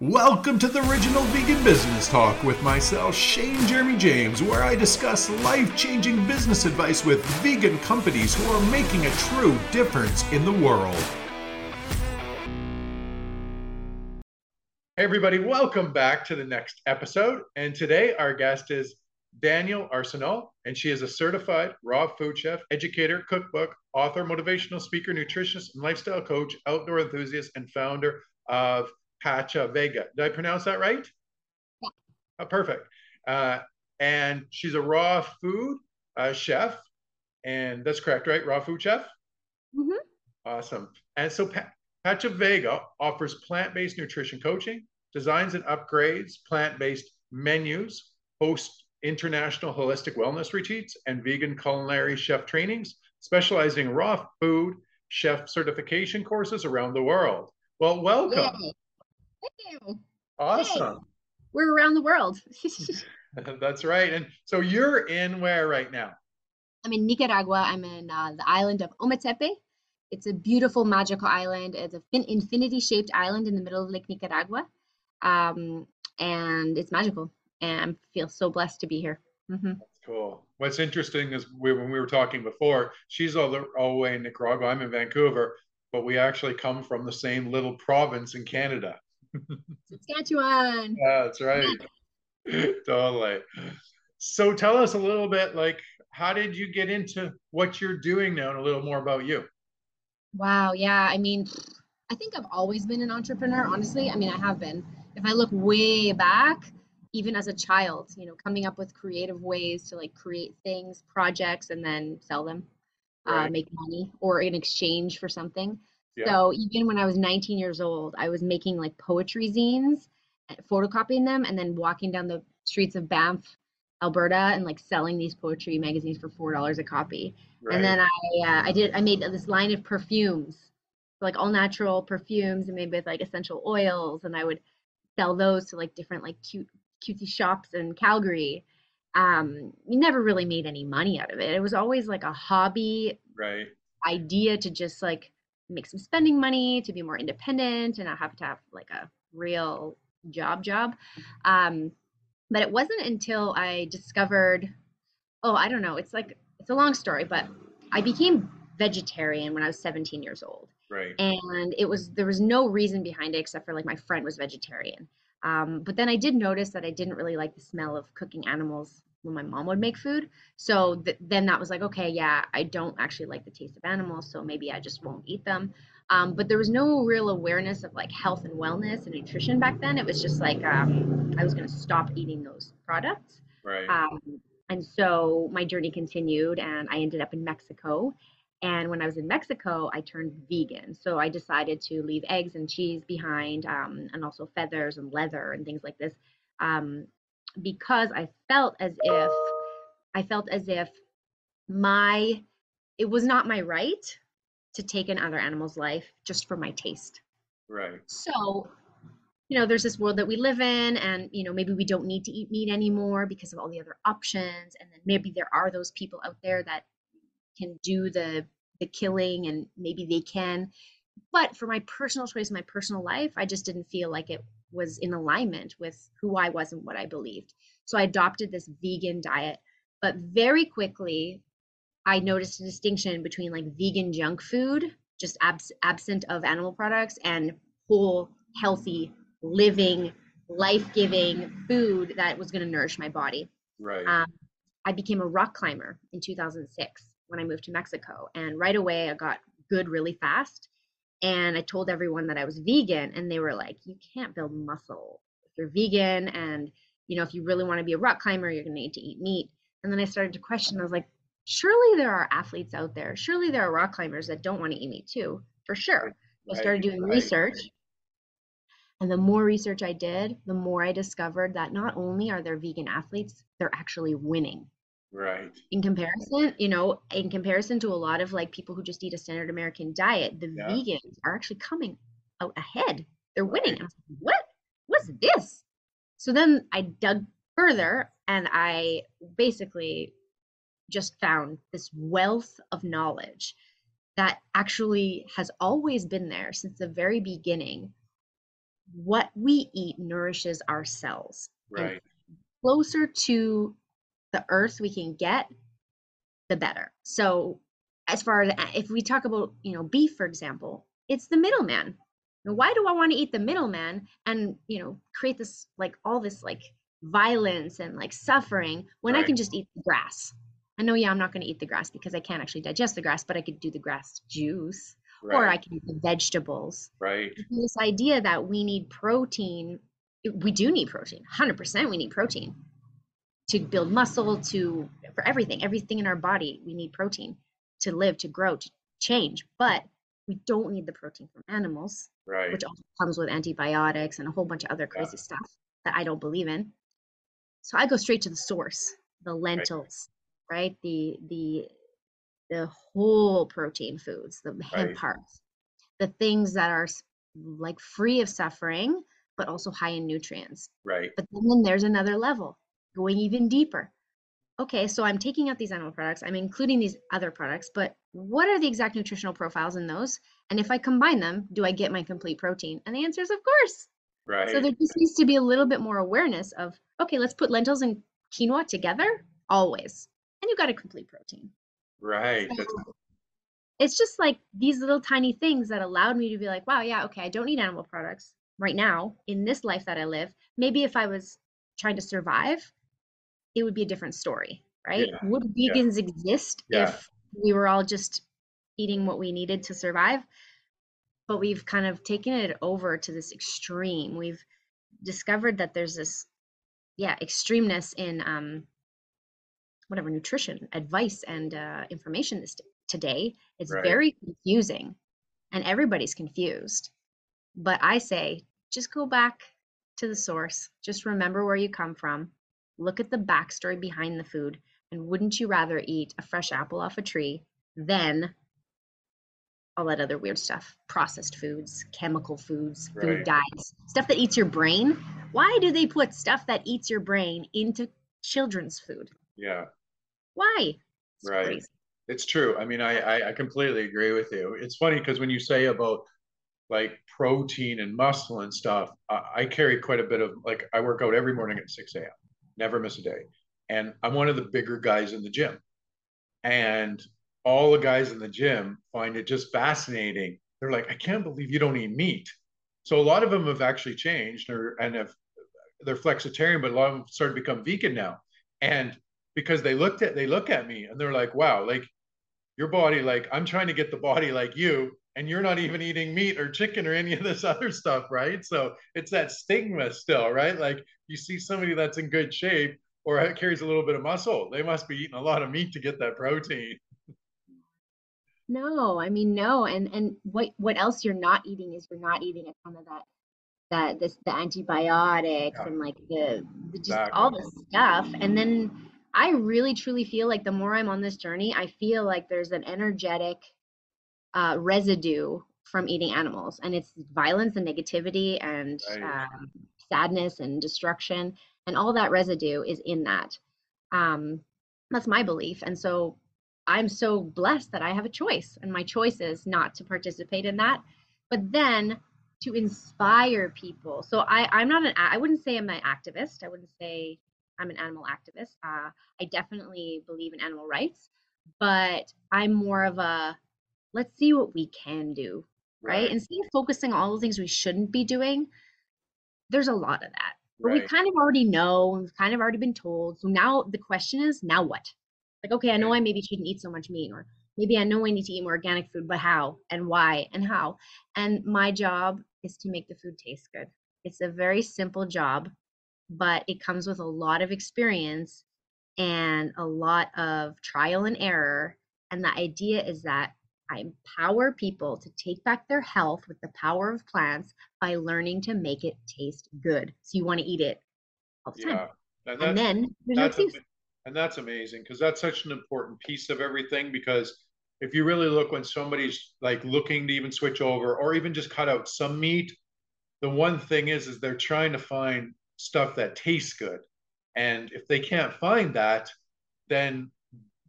Welcome to the original Vegan Business Talk with myself, Shane Jeremy James, where I discuss life changing business advice with vegan companies who are making a true difference in the world. Hey, everybody, welcome back to the next episode. And today, our guest is Danielle Arsenault, and she is a certified raw food chef, educator, cookbook, author, motivational speaker, nutritionist, and lifestyle coach, outdoor enthusiast, and founder of Pachavega. Did I pronounce that right? Yeah. Oh, perfect. Uh, and she's a raw food uh, chef, and that's correct, right? Raw food chef. Mm-hmm. Awesome. And so pa- Pachavega offers plant-based nutrition coaching, designs and upgrades plant-based menus, hosts international holistic wellness retreats, and vegan culinary chef trainings, specializing in raw food chef certification courses around the world. Well, welcome. Yay. Thank you. Awesome. Yay. We're around the world. That's right. And so you're in where right now? I'm in Nicaragua. I'm in uh, the island of Ometepe. It's a beautiful, magical island. It's an infinity shaped island in the middle of Lake Nicaragua. Um, and it's magical. And I feel so blessed to be here. Mm-hmm. That's cool. What's interesting is we, when we were talking before, she's all the, all the way in Nicaragua. I'm in Vancouver, but we actually come from the same little province in Canada. Saskatchewan. Yeah, that's right. totally. So tell us a little bit like how did you get into what you're doing now and a little more about you? Wow, yeah. I mean, I think I've always been an entrepreneur, honestly. I mean, I have been. If I look way back, even as a child, you know, coming up with creative ways to like create things, projects, and then sell them, uh, Right. uh, make money, or in exchange for something. Yeah. So even when I was 19 years old, I was making like poetry zines, uh, photocopying them, and then walking down the streets of Banff, Alberta, and like selling these poetry magazines for four dollars a copy. Right. And then I uh, I did I made this line of perfumes, like all natural perfumes, and made with like essential oils, and I would sell those to like different like cute cutesy shops in Calgary. Um, we never really made any money out of it. It was always like a hobby right. idea to just like make some spending money to be more independent and not have to have like a real job job. Um but it wasn't until i discovered oh i don't know it's like it's a long story but i became vegetarian when i was 17 years old. Right. and it was there was no reason behind it except for like my friend was vegetarian. Um, but then i did notice that i didn't really like the smell of cooking animals when my mom would make food so th- then that was like okay yeah i don't actually like the taste of animals so maybe i just won't eat them um, but there was no real awareness of like health and wellness and nutrition back then it was just like um, i was going to stop eating those products Right. um, and so my journey continued, and I ended up in Mexico. And when I was in Mexico, I turned vegan. So I decided to leave eggs and cheese behind, um, and also feathers and leather and things like this, um, because I felt as if I felt as if my it was not my right to take another animal's life just for my taste. right. So, you know, there's this world that we live in, and you know, maybe we don't need to eat meat anymore because of all the other options, and then maybe there are those people out there that can do the the killing, and maybe they can. But for my personal choice, my personal life, I just didn't feel like it was in alignment with who I was and what I believed. So I adopted this vegan diet, but very quickly I noticed a distinction between like vegan junk food, just abs- absent of animal products, and whole, healthy, living, life giving food that was going to nourish my body. Right. Um, I became a rock climber in 2006 when I moved to Mexico. And right away, I got good really fast. And I told everyone that I was vegan, and they were like, You can't build muscle if you're vegan. And, you know, if you really want to be a rock climber, you're going to need to eat meat. And then I started to question, I was like, Surely there are athletes out there. Surely there are rock climbers that don't want to eat meat too, for sure. I started doing research. And the more research I did, the more I discovered that not only are there vegan athletes, they're actually winning. Right. In comparison, you know, in comparison to a lot of like people who just eat a standard American diet, the Yeah. vegans are actually coming out ahead. They're winning. Right. Like, what? What's this? So then I dug further and I basically just found this wealth of knowledge that actually has always been there since the very beginning what we eat nourishes our cells. Right. And closer to the earth we can get, the better. So as far as if we talk about, you know, beef, for example, it's the middleman. Why do I want to eat the middleman and, you know, create this like all this like violence and like suffering when right. I can just eat the grass? I know, yeah, I'm not going to eat the grass because I can't actually digest the grass, but I could do the grass juice right. or I can eat the vegetables. Right. This idea that we need protein, we do need protein, 100% we need protein to build muscle, to for everything, everything in our body, we need protein to live, to grow, to change. But we don't need the protein from animals, right. which also comes with antibiotics and a whole bunch of other crazy yeah. stuff that I don't believe in. So I go straight to the source, the lentils, right? right? The the the whole protein foods, the hemp right. parts, the things that are like free of suffering, but also high in nutrients. Right. But then there's another level, going even deeper. Okay, so I'm taking out these animal products, I'm including these other products, but what are the exact nutritional profiles in those? And if I combine them, do I get my complete protein? And the answer is of course. Right. So there just needs to be a little bit more awareness of, okay, let's put lentils and quinoa together always. And you've got a complete protein. Right. So it's just like these little tiny things that allowed me to be like, wow, yeah, okay, I don't need animal products right now in this life that I live. Maybe if I was trying to survive, it would be a different story, right? Yeah. Would vegans yeah. exist yeah. if we were all just eating what we needed to survive? But we've kind of taken it over to this extreme. We've discovered that there's this, yeah, extremeness in um, whatever nutrition advice and uh, information this today it's right. very confusing and everybody's confused but i say just go back to the source just remember where you come from look at the backstory behind the food and wouldn't you rather eat a fresh apple off a tree than all that other weird stuff processed foods chemical foods right. food dyes stuff that eats your brain why do they put stuff that eats your brain into children's food yeah why? It's right. Crazy. It's true. I mean, I, I, I completely agree with you. It's funny because when you say about like protein and muscle and stuff, I, I carry quite a bit of like I work out every morning at 6 a.m. Never miss a day. And I'm one of the bigger guys in the gym. And all the guys in the gym find it just fascinating. They're like, I can't believe you don't eat meat. So a lot of them have actually changed or and have they're flexitarian, but a lot of them started to become vegan now. And because they looked at they look at me and they're like, wow, like your body, like I'm trying to get the body like you, and you're not even eating meat or chicken or any of this other stuff, right? So it's that stigma still, right? Like you see somebody that's in good shape or carries a little bit of muscle, they must be eating a lot of meat to get that protein. No, I mean no, and and what what else you're not eating is you're not eating a ton of that that this the antibiotics yeah. and like the, the just exactly. all the stuff, and then I really truly feel like the more I'm on this journey, I feel like there's an energetic uh, residue from eating animals, and it's violence and negativity and right. um, sadness and destruction, and all that residue is in that. Um, that's my belief, and so I'm so blessed that I have a choice, and my choice is not to participate in that, but then to inspire people. So I, I'm not an, I wouldn't say I'm an activist. I wouldn't say I'm an animal activist. Uh, I definitely believe in animal rights, but I'm more of a let's see what we can do, right? right. Instead of focusing on all the things we shouldn't be doing, there's a lot of that. But right. we kind of already know, we've kind of already been told. So now the question is, now what? Like, okay, I know I maybe shouldn't eat so much meat, or maybe I know I need to eat more organic food, but how and why and how? And my job is to make the food taste good. It's a very simple job but it comes with a lot of experience and a lot of trial and error. And the idea is that I empower people to take back their health with the power of plants by learning to make it taste good. So you want to eat it all the time. And, and then that's and that's amazing because that's such an important piece of everything because if you really look when somebody's like looking to even switch over or even just cut out some meat the one thing is is they're trying to find stuff that tastes good. And if they can't find that, then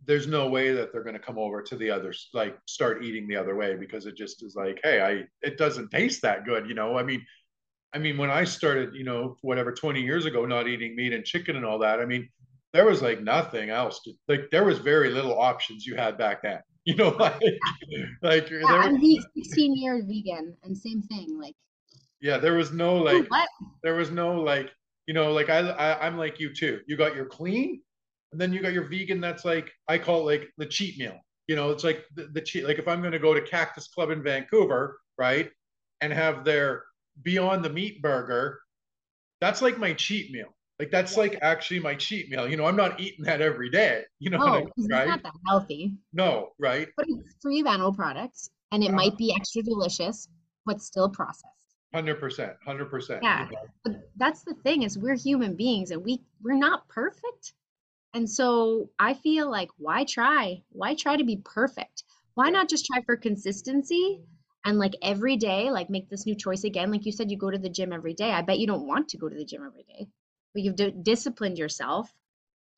there's no way that they're going to come over to the others, like start eating the other way because it just is like, hey, I it doesn't taste that good, you know. I mean, I mean, when I started, you know, whatever, 20 years ago, not eating meat and chicken and all that, I mean, there was like nothing else. To, like there was very little options you had back then. You know, like like Yeah, there I'm 16 years vegan, and same thing. Like, yeah, there was no like what? there was no like, you know, like I, I I'm like you too. You got your clean, and then you got your vegan that's like I call it like the cheat meal. You know, it's like the, the cheat like if I'm gonna go to Cactus Club in Vancouver, right, and have their Beyond the Meat burger, that's like my cheat meal. Like that's like actually my cheat meal. You know, I'm not eating that every day. You know what I mean, because it's right? not that healthy. No, right? But it's free of animal products, and it Uh, might be extra delicious, but still processed. Hundred percent, hundred percent. Yeah, but that's the thing is we're human beings, and we we're not perfect. And so I feel like why try? Why try to be perfect? Why not just try for consistency and like every day, like make this new choice again? Like you said, you go to the gym every day. I bet you don't want to go to the gym every day, but you've d- disciplined yourself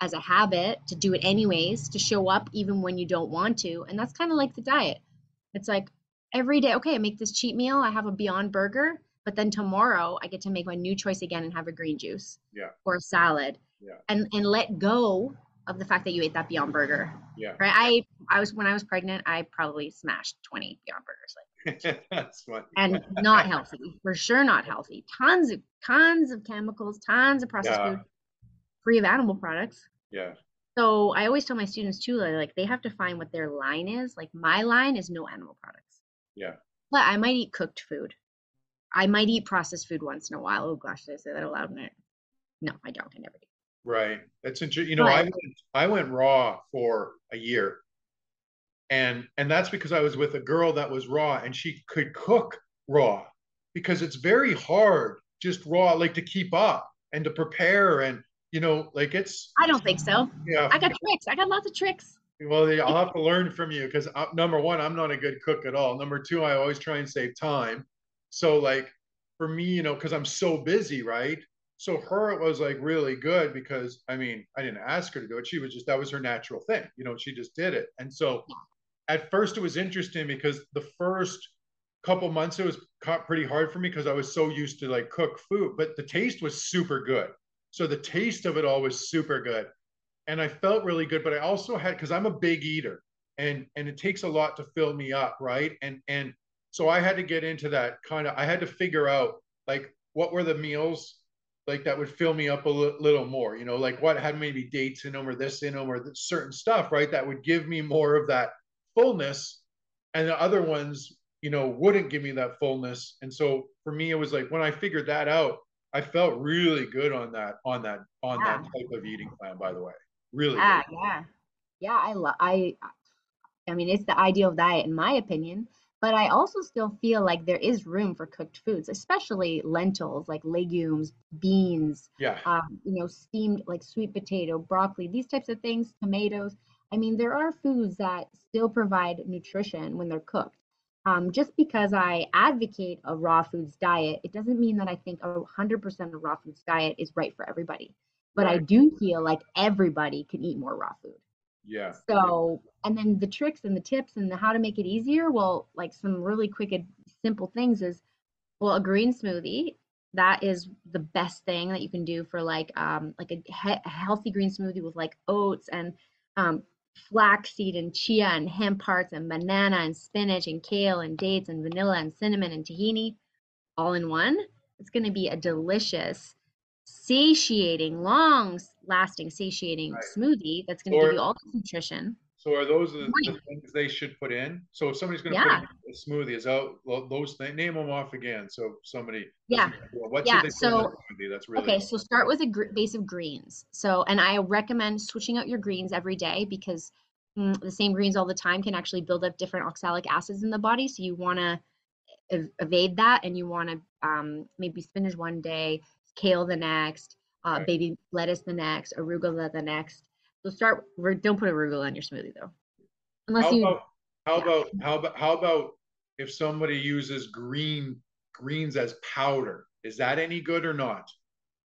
as a habit to do it anyways, to show up even when you don't want to. And that's kind of like the diet. It's like every day, okay, I make this cheat meal, I have a Beyond Burger, but then tomorrow I get to make my new choice again and have a green juice Yeah, or a salad yeah, and and let go of the fact that you ate that Beyond Burger. yeah. Right? I I was when I was pregnant, I probably smashed 20 Beyond Burgers like That's funny. and not healthy. For sure not healthy. Tons of tons of chemicals, tons of processed Yeah, food, free of animal products. yeah, So I always tell my students too, like they have to find what their line is. Like my line is no animal products. yeah. But I might eat cooked food. I might eat processed food once in a while. Oh gosh, did I say that aloud? No, no, I don't. I never do. Right. That's interesting. You know, I went I went raw for a year. And and that's because I was with a girl that was raw and she could cook raw because it's very hard just raw like to keep up and to prepare and you know like it's I don't think so. yeah I got tricks. I got lots of tricks. Well, yeah, I'll have to learn from you because uh, number one, I'm not a good cook at all. Number two, I always try and save time. So, like, for me, you know, because I'm so busy, right? So, her, it was like really good because I mean, I didn't ask her to do it. She was just, that was her natural thing. You know, she just did it. And so, at first, it was interesting because the first couple months, it was pretty hard for me because I was so used to like cook food, but the taste was super good. So, the taste of it all was super good and I felt really good. But I also had because I'm a big eater, and and it takes a lot to fill me up, right? And and so I had to get into that kind of. I had to figure out like what were the meals like that would fill me up a little more, you know, like what had maybe dates in them or this in them or th- certain stuff, right? That would give me more of that fullness, and the other ones, you know, wouldn't give me that fullness. And so for me, it was like when I figured that out, I felt really good on that on that on Yeah. that type of eating plan. By the way, really ah, good. Yeah, yeah. Yeah, I love I I mean it's the ideal diet in my opinion, but I also still feel like there is room for cooked foods, especially lentils, like legumes, beans, Yeah, um, you know, steamed like sweet potato, broccoli, these types of things, tomatoes. I mean, there are foods that still provide nutrition when they're cooked. Um, just because I advocate a raw foods diet, it doesn't mean that I think a 100% of raw foods diet is right for everybody. But I right. do feel like everybody can eat more raw food. Yeah, So, and then the tricks and the tips and the how to make it easier, well, like some really quick and simple things is, well, a green smoothie, that is the best thing that you can do for like um like a, he- a healthy green smoothie with like oats and um flaxseed and chia and hemp hearts and banana and spinach and kale and dates and vanilla and cinnamon and tahini all in one. It's going to be a delicious, satiating, long lasting satiating right. smoothie that's going to give you all the nutrition. so are those the, the things they should put in? So if somebody's going to put Yeah. in a smoothie, is out those things? Name them off again. So somebody Yeah. what Yeah. should they put in So? That's really Okay, so start with a gr- base of greens. So, and I recommend switching out your greens every day because mm, the same greens all the time can actually build up different oxalic acids in the body. So you want to ev- evade that, and you want to um, maybe spinach one day, kale the next, uh, Right. baby lettuce the next, arugula the next. So start. Don't put arugula in your smoothie though, unless How you. about how Yeah. about how about how about if somebody uses green greens as powder? Is that any good or not?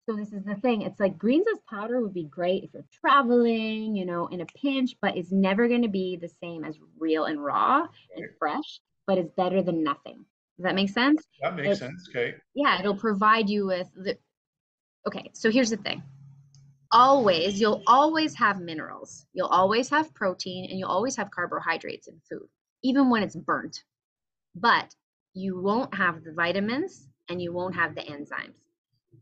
So this is the thing. It's like greens as powder would be great if you're traveling, you know, in a pinch, but it's never going to be the same as real and raw and fresh, but it's better than nothing. Does that make sense? That makes It's- sense. Okay. Yeah, it'll provide you with the. Okay, so here's the thing. Always, you'll always have minerals. You'll always have protein and you'll always have carbohydrates in food, even when it's burnt. But you won't have the vitamins and you won't have the enzymes.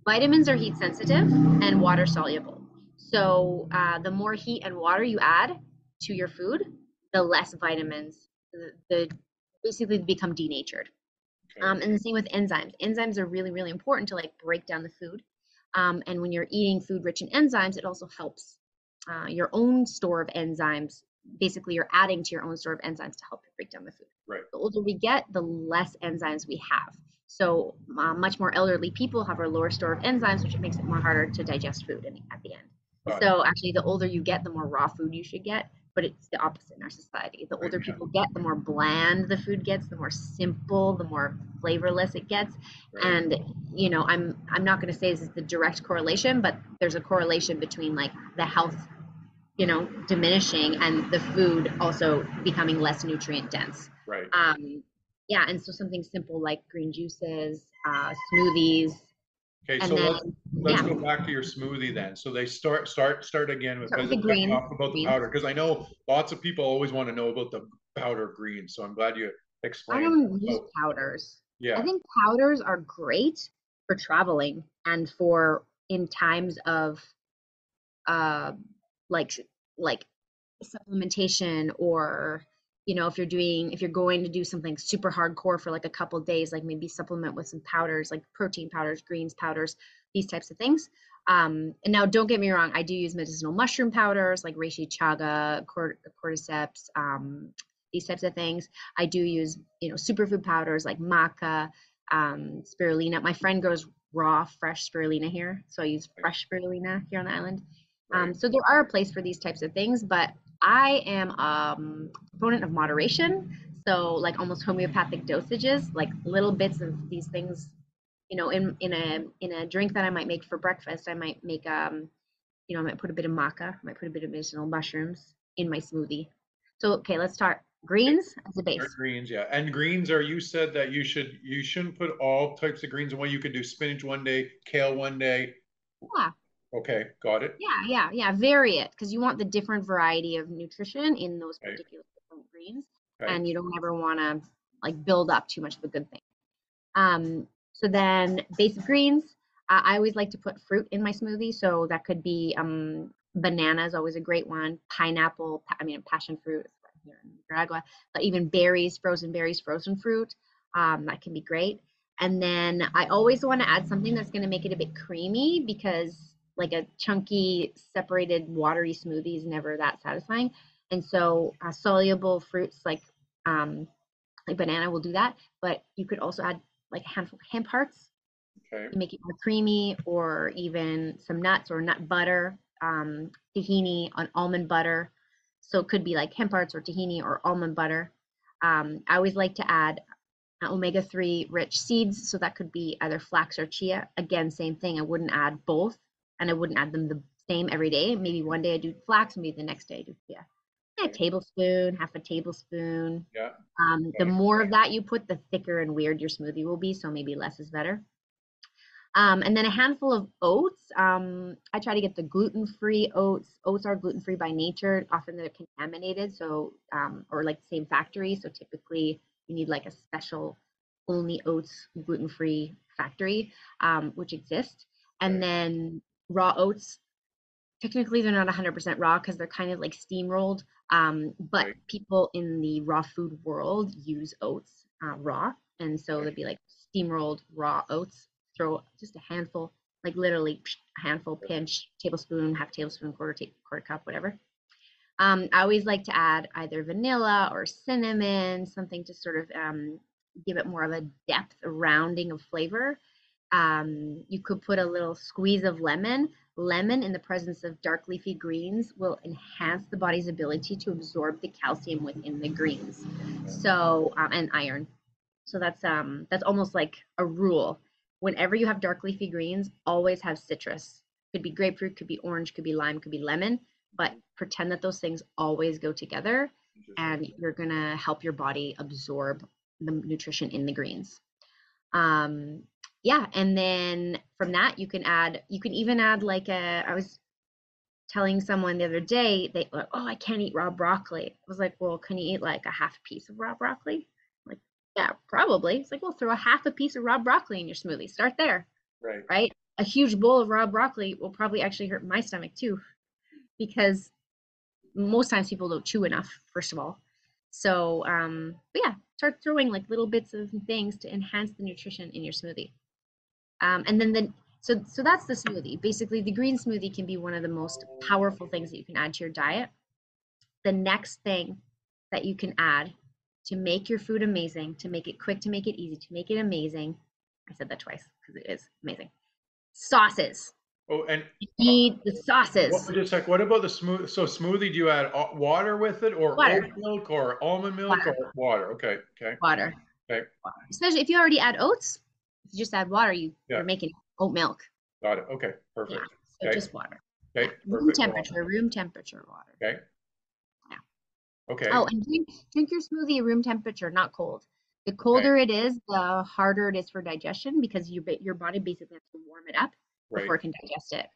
Vitamins are heat sensitive and water soluble. So uh, the more heat and water you add to your food, the less vitamins, the, the basically become denatured. Um, and the same with enzymes. Enzymes are really, really important to like break down the food. Um, and when you're eating food rich in enzymes, it also helps uh, your own store of enzymes. Basically, you're adding to your own store of enzymes to help you break down the food. Right. The older we get, the less enzymes we have. So uh, much more elderly people have a lower store of enzymes, which makes it more harder to digest food in, at the end. It. So actually, the older you get, the more raw food you should get. But it's the opposite in our society. The older people get, the more bland the food gets, the more simple, the more flavorless it gets. And you know, I'm I'm not going to say this is the direct correlation, but there's a correlation between like the health, you know, diminishing and the food also becoming less nutrient dense. right. Um, yeah, and so something simple like green juices, uh, smoothies, Okay. and So then let's let's yeah. go back to your smoothie then. So they start start start again with Start with because the we greens, talked about the powder because I know lots of people always want to know about the powder greens. So I'm glad you explained. I don't use powders. yeah. I think powders are great for traveling and for in times of uh like like supplementation or you know if you're doing if you're going to do something super hardcore for like a couple days like maybe supplement with some powders like protein powders greens powders these types of things um and now don't get me wrong i do use medicinal mushroom powders like reishi chaga cort- cordyceps um these types of things i do use you know superfood powders like maca um, spirulina. My friend grows raw, fresh spirulina here, so I use fresh spirulina here on the island. Um, so there are a place for these types of things, but I am um, a proponent of moderation. So like almost homeopathic dosages, like little bits of these things. You know, in in a in a drink that I might make for breakfast, I might make um, you know, I might put a bit of maca, I might put a bit of medicinal mushrooms in my smoothie. So okay, let's start greens as a base. Or Greens, yeah. And greens are you said that you should you shouldn't put all types of greens in one. You could do spinach one day, kale one day. Yeah. Okay, got it. Yeah, yeah, yeah. Vary it because you want the different variety of nutrition in those Right. particular different greens, Okay. and you don't ever want to like build up too much of a good thing. Um, so then base of greens, uh, I always like to put fruit in my smoothie. So that could be um, banana is always a great one. Pineapple, I mean passion fruit here in Nicaragua, but even berries, frozen berries, frozen fruit, um, that can be great. And then I always want to add something that's going to make it a bit creamy because like a chunky separated watery smoothie is never that satisfying. And so uh, soluble fruits like um, like banana will do that, but you could also add like a handful of hemp hearts Okay. to make it more creamy, or even some nuts or nut butter, um, tahini on almond butter. So it could be like hemp hearts or tahini or almond butter. Um, I always like to add uh, omega 3 rich seeds. So that could be either flax or chia. Again, same thing. I wouldn't add both and I wouldn't add them the same every day. Maybe one day I do flax, maybe the next day I do chia. A Okay. tablespoon, half a tablespoon. Yeah. Um, the more of that you put, the thicker and weird your smoothie will be. So maybe less is better. Um, and then a handful of oats. Um, I try to get the gluten-free oats. Oats are gluten-free by nature. Often they're contaminated, so um, or like the same factory. So typically you need like a special only oats gluten-free factory, um, which exists. And then raw oats. Technically, they're not 100% raw because they're kind of like steamrolled. Um, but Right. people in the raw food world use oats uh, raw, and so they'd be like steamrolled raw oats throw just a handful, like literally a handful, pinch, tablespoon, half tablespoon, quarter ta- quarter cup, whatever. Um, I always like to add either vanilla or cinnamon, something to sort of um, give it more of a depth, a rounding of flavor. Um, you could put a little squeeze of lemon. Lemon in the presence of dark leafy greens will enhance the body's ability to absorb the calcium within the greens. So um, and iron. So that's um that's almost like a rule whenever you have dark leafy greens, always have citrus. Could be grapefruit, could be orange, could be lime, could be lemon, but pretend that those things always go together and you're going to help your body absorb the nutrition in the greens. Um, yeah, and then from that you can add. You can even add like a. I was telling someone the other day they like, oh I can't eat raw broccoli. I was like, well, can you eat like a half piece of raw broccoli? I'm like, yeah, probably. It's like, well, throw a half a piece of raw broccoli in your smoothie. Start there. Right. Right. A huge bowl of raw broccoli will probably actually hurt my stomach too, because most times people don't chew enough. First of all, so um, but yeah, start throwing like little bits of things to enhance the nutrition in your smoothie. Um, and then the so so that's the smoothie. Basically, the green smoothie can be one of the most powerful things that you can add to your diet. The next thing that you can add to make your food amazing, to make it quick, to make it easy, to make it amazing. I said that twice because it is amazing. Sauces. Oh, and You need the sauces. what, just like what about the smooth? So smoothie, do you add water with it, or Water. oat milk, or almond milk, Water. or water? Okay, okay, Water. Okay. Especially if you already add oats, if you just add water, you, Yeah. you're making oat milk. got it. Okay, perfect. So Okay. just water. Okay, Room perfect. temperature, room temperature water. Okay. Yeah. Okay. Oh, and drink, drink your smoothie room temperature, not cold. The colder it is, the harder it is for digestion because you, ba- your body basically has to warm it up right. before it can digest it.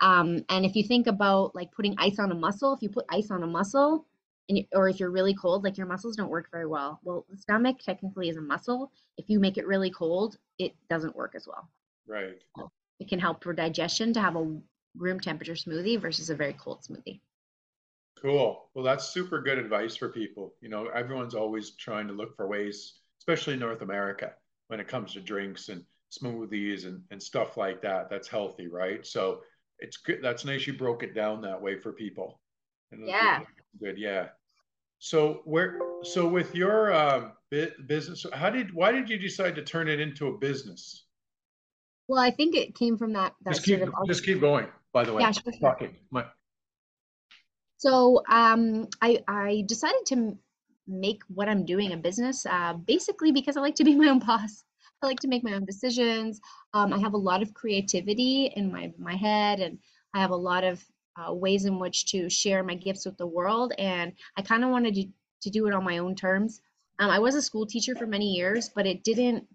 Um, and if you think about like putting ice on a muscle, if you put ice on a muscle, and or if you're really cold, like your muscles don't work very well. Well, the stomach technically is a muscle. If you make it really cold, it doesn't work as well. Right. It can help for digestion to have a room temperature smoothie versus a very cold smoothie. Cool. Well, that's super good advice for people. You know, everyone's always trying to look for ways, especially in North America, when it comes to drinks and smoothies and, and stuff like that. That's healthy, right? So it's good. That's nice you broke it down that way for people. And Yeah. Good. Yeah. So where, so with your um, business, how did, why did you decide to turn it into a business? Well, I think it came from that that Just keep, sort of just keep going, by the way. Yeah, sure, sure. My, So um, I I decided to make what I'm doing a business, uh, basically because I like to be my own boss. I like to make my own decisions. Um, I have a lot of creativity in my my head, and I have a lot of uh, ways in which to share my gifts with the world. And I kind of wanted to to do it on my own terms. Um, I was a school teacher for many years, but it didn't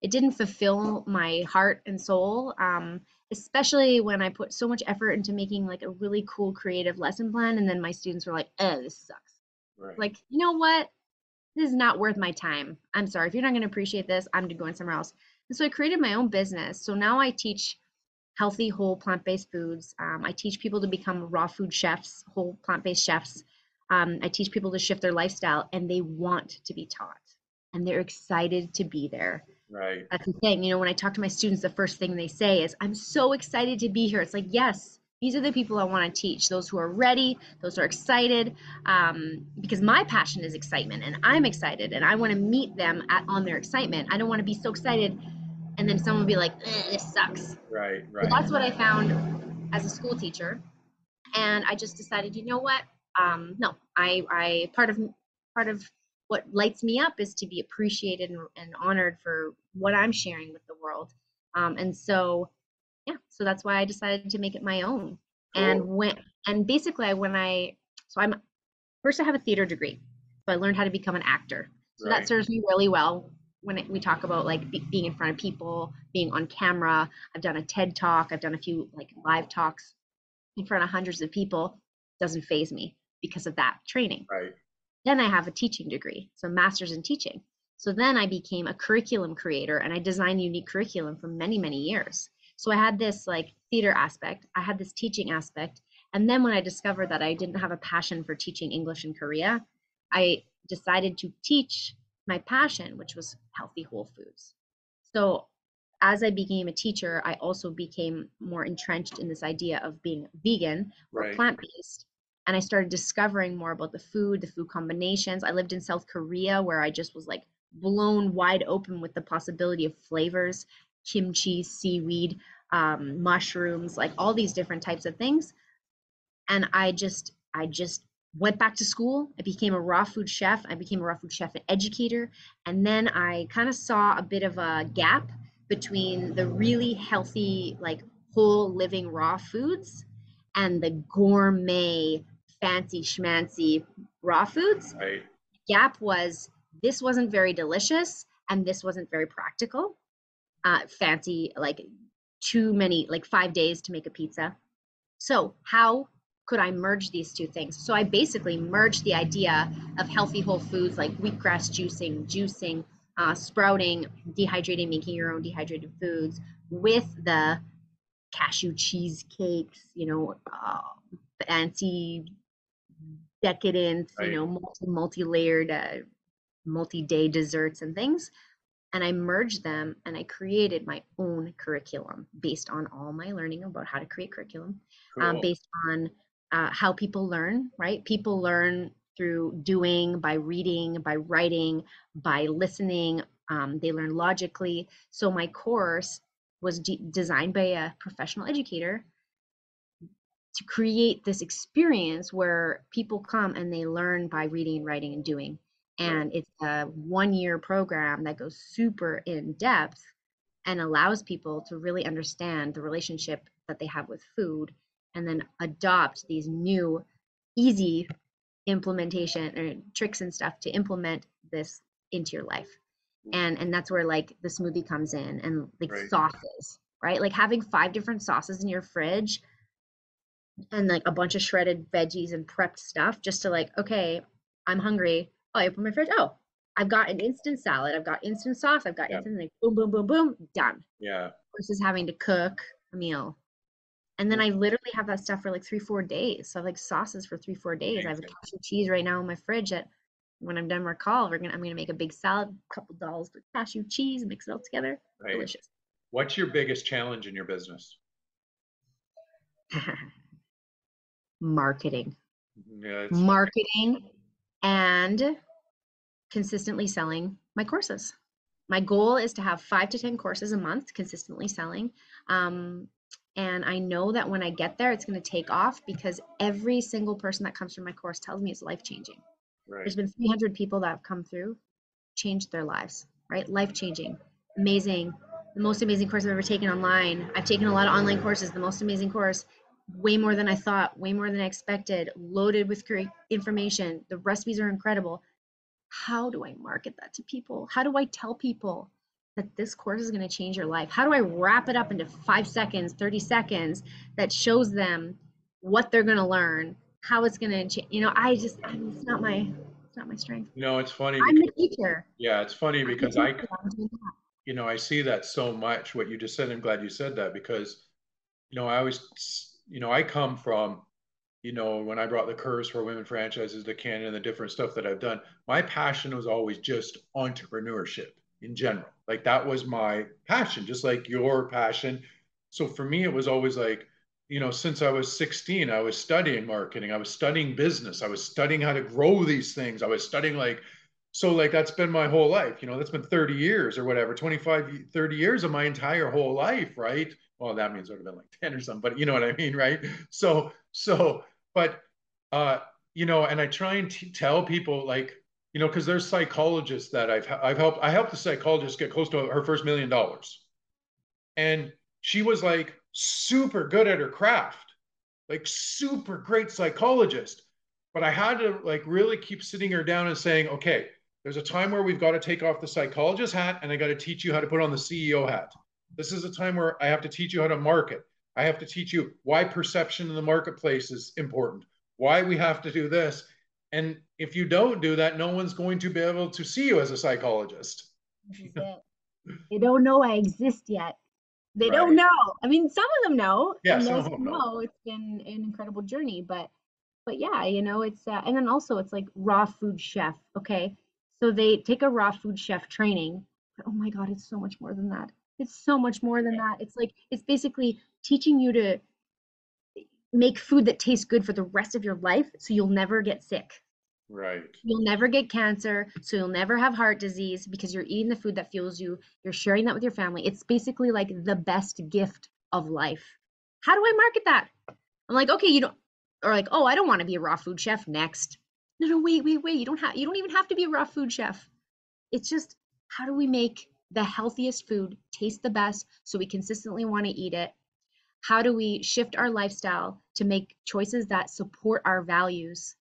it didn't fulfill my heart and soul. Um, especially when I put so much effort into making like a really cool creative lesson plan and then my students were like, "Oh, this sucks." right. Like, you know what? This is not worth my time. I'm sorry. If you're not going to appreciate this, I'm going somewhere else. And so I created my own business. So now I teach healthy, whole plant-based foods. Um, I teach people to become raw food chefs, whole plant-based chefs. Um, I teach people to shift their lifestyle, and they want to be taught, and they're excited to be there right. that's the thing. You know, when I talk to my students, the first thing they say is, I'm so excited to be here. It's like, yes, these are the people I want to teach. Those who are ready, those who are excited, um, because my passion is excitement, and I'm excited, and I want to meet them at, on their excitement. I don't want to be so excited, and then someone would be like, "Eh, this sucks. Right. So Right. that's what I found as a school teacher, and I just decided, you know what? Um, no, I, I part of part of what lights me up is to be appreciated and, and honored for what I'm sharing with the world. Um, and so, yeah, so that's why I decided to make it my own. And when and basically, when I so I'm first I have a theater degree, so I learned how to become an actor. So Right. that serves me really well when it, we talk about like be, being in front of people, being on camera. I've done a TED talk. I've done a few like live talks in front of hundreds of people. Doesn't phase me because of that training. Right. Then I have a teaching degree, so master's in teaching. So then I became a curriculum creator and I designed unique curriculum for many, many years. So I had this like theater aspect, I had this teaching aspect. And then when I discovered that I didn't have a passion for teaching English in Korea, I decided to teach my passion, which was healthy whole foods. So as I became a teacher, I also became more entrenched in this idea of being vegan or Right. plant based. And I started discovering more about the food, the food combinations. I lived in South Korea where I just was like blown wide open with the possibility of flavors kimchi, seaweed, um, mushrooms, like all these different types of things. And I just, I just went back to school. I became a raw food chef. I became a raw food chef and educator. And then I kind of saw a bit of a gap between the really healthy, like whole living raw foods and the gourmet, fancy schmancy raw foods. Right. Gap was this wasn't very delicious and this wasn't very practical. uh, fancy like too many like five days to make a pizza so how could i merge these two things? So i basically merged the idea of healthy whole foods like wheatgrass juicing juicing uh, sprouting dehydrating making your own dehydrated foods with the cashew cheesecakes you know uh, fancy decadent Right. you know multi multi-layered uh, multi-day desserts and things. And i merged them and i created my own curriculum based on all my learning about how to create curriculum um, based on uh, how people learn right? People learn through doing by reading by writing by listening. Um, they learn logically. So my course was de- designed by a professional educator to create this experience where people come and they learn by reading, and writing, and doing. And it's a one year program that goes super in depth and allows people to really understand the relationship that they have with food and then adopt these new, easy implementation or tricks and stuff to implement this into your life. Mm-hmm. And and that's where like the smoothie comes in and like Right. sauces, right? Like having five different sauces in your fridge and like a bunch of shredded veggies and prepped stuff just to like, okay, I'm hungry. Oh, I open my fridge. Oh, I've got an instant salad. I've got instant sauce. I've got Yeah. instant like boom, boom, boom, boom, done. yeah. Versus having to cook a meal. And then I literally have that stuff for like three, four days. So I have like sauces for three, four days. I have a cashew cheese right now in my fridge that when I'm done with call, we're gonna I'm gonna make a big salad, a couple dolls with cashew cheese, mix it all together. Right. Delicious. What's your biggest challenge in your business? Marketing. Yeah, it's, marketing and consistently selling my courses. My goal is to have five to 10 courses a month consistently selling. Um, and I know that when I get there, it's going to take off because every single person that comes through my course tells me it's life changing. right. There's been 300 people that have come through, changed their lives, right? Life changing, amazing. The most amazing course I've ever taken online. I've taken a lot of online courses. The most amazing course, way more than I thought, way more than I expected, loaded with great information. The recipes are incredible. How do I market that to people? How do I tell people that this course is going to change your life? How do I wrap it up into five seconds, 30 seconds that shows them what they're going to learn, how it's going to change? You know, I just, I mean, it's not my, it's not my strength. No, it's funny. I'm Because, the teacher. yeah, it's funny because I, teacher. I'm doing that. you know, I see that so much. What you just said. I'm glad you said that because, you know, I always, you know, I come from, you know, when I brought the Curves for Women franchises to Canada and the different stuff that I've done, my passion was always just entrepreneurship in general. Like that was my passion, just like your passion. So for me, it was always like, you know, since I was 16, I was studying marketing, I was studying business, I was studying how to grow these things, I was studying like, so like that's been my whole life, you know, that's been 30 years or whatever, 25, 30 years of my entire whole life, right? Well, that means it would have been like 10 or something, but you know what I mean, right? So, so, but, uh, you know, and I try and t- tell people like, you know, because there's psychologists that I've I've helped. I helped a psychologist get close to her first million dollars, and she was like super good at her craft, like super great psychologist. But I had to like really keep sitting her down and saying, okay, there's a time where we've got to take off the psychologist hat, and I got to teach you how to put on the CEO hat. This is a time where I have to teach you how to market. I have to teach you why perception in the marketplace is important, why we have to do this. And if you don't do that, no one's going to be able to see you as a psychologist. This is it. They don't know I exist yet. They Right. don't know. I mean, some of them know. Yeah, and some those who them know. know. It's been an incredible journey, but but yeah, you know, it's uh, and then also it's like raw food chef. Okay, so they take a raw food chef training. But oh my God, it's so much more than that. It's so much more than that. It's like it's basically teaching you to make food that tastes good for the rest of your life, so you'll never get sick. Right. You'll never get cancer, so you'll never have heart disease because you're eating the food that fuels you. You're sharing that with your family. It's basically like the best gift of life. How do I market that? I'm like, okay, you don't, or like, oh, I don't want to be a raw food chef next. No, no, wait, wait, wait. You don't have, you don't even have to be a raw food chef. It's just, how do we make the healthiest food taste the best so we consistently want to eat it? How do we shift our lifestyle to make choices that support our values?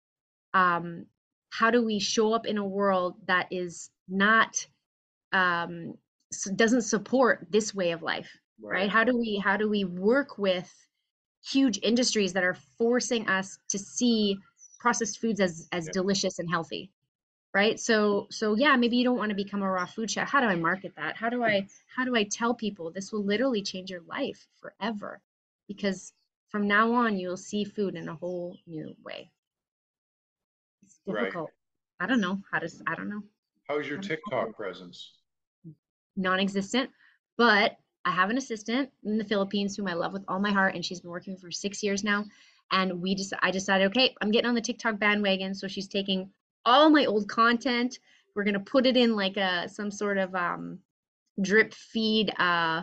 Um, how do we show up in a world that is not um, doesn't support this way of life right. right how do we how do we work with huge industries that are forcing us to see processed foods as as yeah. delicious and healthy right so so yeah maybe you don't want to become a raw food chef how do i market that how do i how do i tell people this will literally change your life forever because from now on you'll see food in a whole new way. It's difficult. Right. i don't know how to i don't know. How's your tiktok presence? Non-existent but i have an assistant in the philippines whom i love with all my heart and she's been working for six years now and we just i decided okay i'm getting on the tiktok bandwagon so she's taking all my old content we're going to put it in like a some sort of um drip feed uh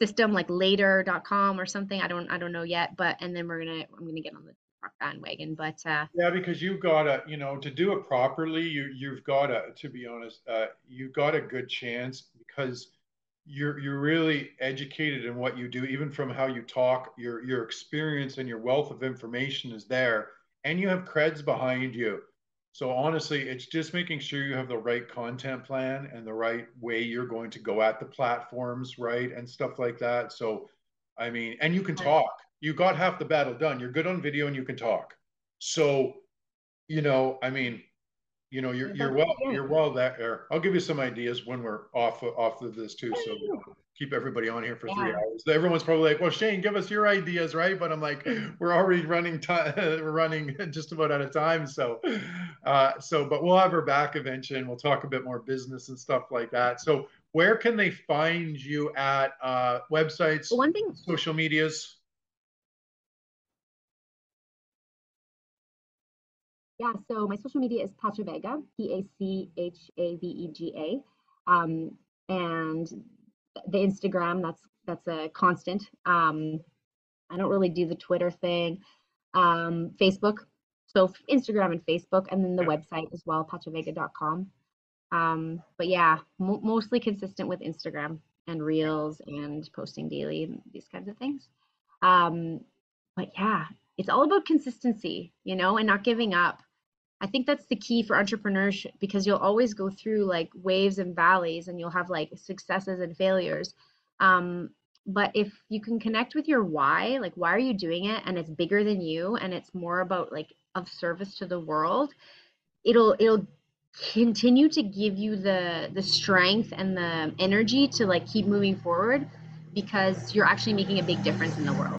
system like later.com or something. I don't i don't know yet but and then we're gonna i'm gonna get on the bandwagon but uh. Yeah because you've got to you know to do it properly you you've got to to be honest uh you've got a good chance because you're you're really educated in what you do even from how you talk. Your your experience and your wealth of information is there and you have creds behind you so honestly it's just making sure you have the right content plan and the right way you're going to go at the platforms right and stuff like that. So i mean and you can talk. You got half the battle done. You're good on video and you can talk. So you know i mean you know you're you're well you're well that there i'll give you some ideas when we're off off of this too so keep everybody on here for three hours. Everyone's probably like well shane give us your ideas right? But i'm like we're already running time we're running just about out of time so uh so but we'll have her back eventually and we'll talk a bit more business and stuff like that. So where can they find you at uh websites one thing social medias Yeah, so my social media is Pacha Pachavega, P A C H A V E G A. Um, and the Instagram, that's that's a constant. Um, I don't really do the Twitter thing. Um, Facebook, so Instagram and Facebook, and then the website as well, pachavega.com. Um, but yeah, mo- mostly consistent with Instagram and Reels and posting daily and these kinds of things. Um, but yeah, it's all about consistency, you know, and not giving up. I think that's the key for entrepreneurship because you'll always go through like waves and valleys and you'll have like successes and failures. Um, but if you can connect with your why, like why are you doing it and it's bigger than you and it's more about like of service to the world, it'll it'll continue to give you the the strength and the energy to like keep moving forward because you're actually making a big difference in the world.